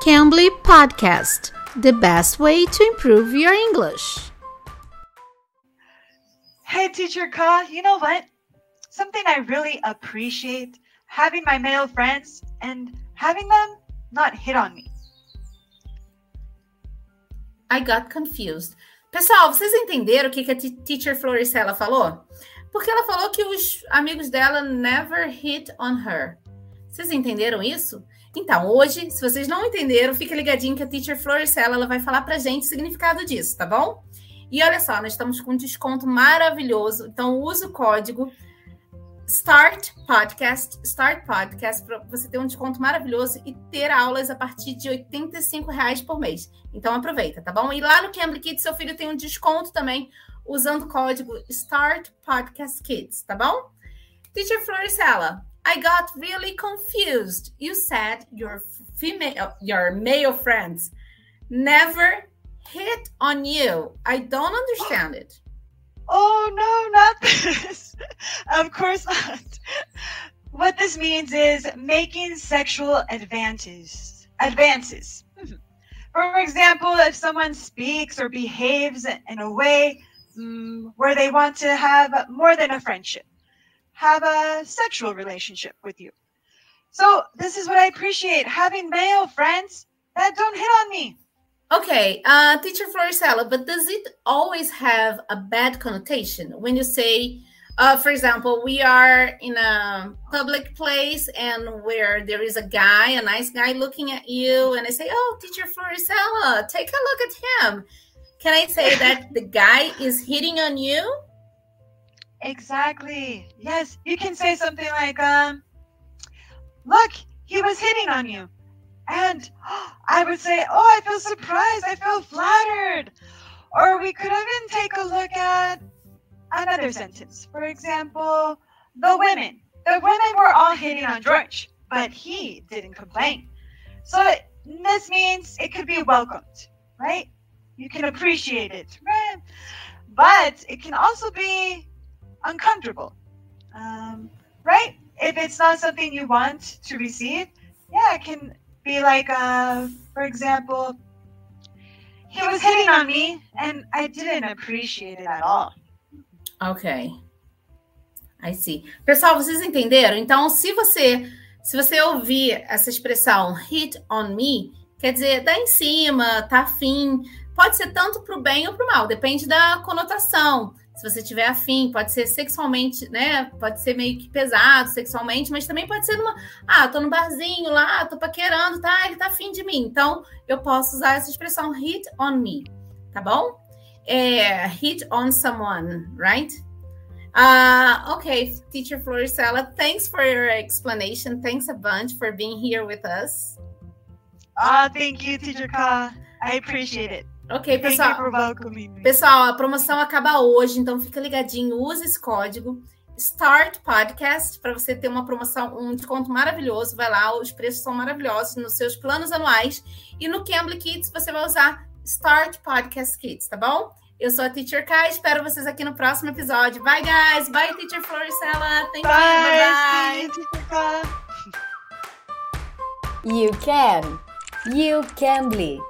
Cambly Podcast, the best way to improve your English. Hey, Teacher Ka, you know what? Something I really appreciate having my male friends and having them not hit on me. I got confused. Pessoal, vocês entenderam o que, que a Teacher Floricela falou? Porque ela falou que os amigos dela never hit on her. Vocês entenderam isso? Então, hoje, se vocês não entenderam, fica ligadinho que a Teacher Floricela ela vai falar pra gente o significado disso, tá bom? E olha só, nós estamos com um desconto maravilhoso. Então, use o código Start Podcast, Start Podcast, para você ter um desconto maravilhoso e ter aulas a partir de R$ reais por mês. Então aproveita, tá bom? E lá no Cambly Kids, seu filho tem um desconto também usando o código Start Podcast Kids, tá bom? Teacher Floricella, I got really confused. You said your female, your male friends never hit on you. I don't understand it. Oh no, not this. of course not. What this means is making sexual advances. Advances. For example, if someone speaks or behaves in a way um, where they want to have more than a friendship, have a sexual relationship with you. So, this is what I appreciate having male friends that don't hit on me. Okay, uh, teacher Floricella, but does it always have a bad connotation when you say, uh, for example, we are in a public place and where there is a guy, a nice guy looking at you, and I say, "Oh, teacher Floricella, take a look at him." Can I say that the guy is hitting on you? Exactly. Yes, you can say something like, um, "Look, he was hitting on you." And I would say, Oh, I feel surprised. I feel flattered. Or we could even take a look at another sentence. For example, the women. The women were all hitting on George, but he didn't complain. So this means it could be welcomed, right? You can appreciate it, right? But it can also be uncomfortable, um, right? If it's not something you want to receive, yeah, it can be like, uh, for example, he was hitting on me and I didn't appreciate it at all. Ok. I see. Pessoal, vocês entenderam? Então, se você se você ouvir essa expressão hit on me, quer dizer, dá em cima, tá afim. Pode ser tanto para o bem ou para o mal, depende da conotação se você tiver afim, pode ser sexualmente, né? Pode ser meio que pesado sexualmente, mas também pode ser numa. Ah, tô no barzinho lá, tô paquerando, tá? Ele tá afim de mim. Então, eu posso usar essa expressão hit on me, tá bom? É, hit on someone, right? Uh, okay, teacher Floricella, thanks for your explanation. Thanks a bunch for being here with us. Ah, uh, thank you, teacher Ka. I appreciate it. Ok, pessoal. Pessoal, a promoção acaba hoje, então fica ligadinho, use esse código Start Podcast para você ter uma promoção, um desconto maravilhoso. Vai lá, os preços são maravilhosos nos seus planos anuais. E no Cambly Kids você vai usar Start Podcast Kids, tá bom? Eu sou a Teacher Kai, espero vocês aqui no próximo episódio. Bye, guys. Bye, Teacher Floricella. Thank bye, you. Bye, bye. You can. You can be.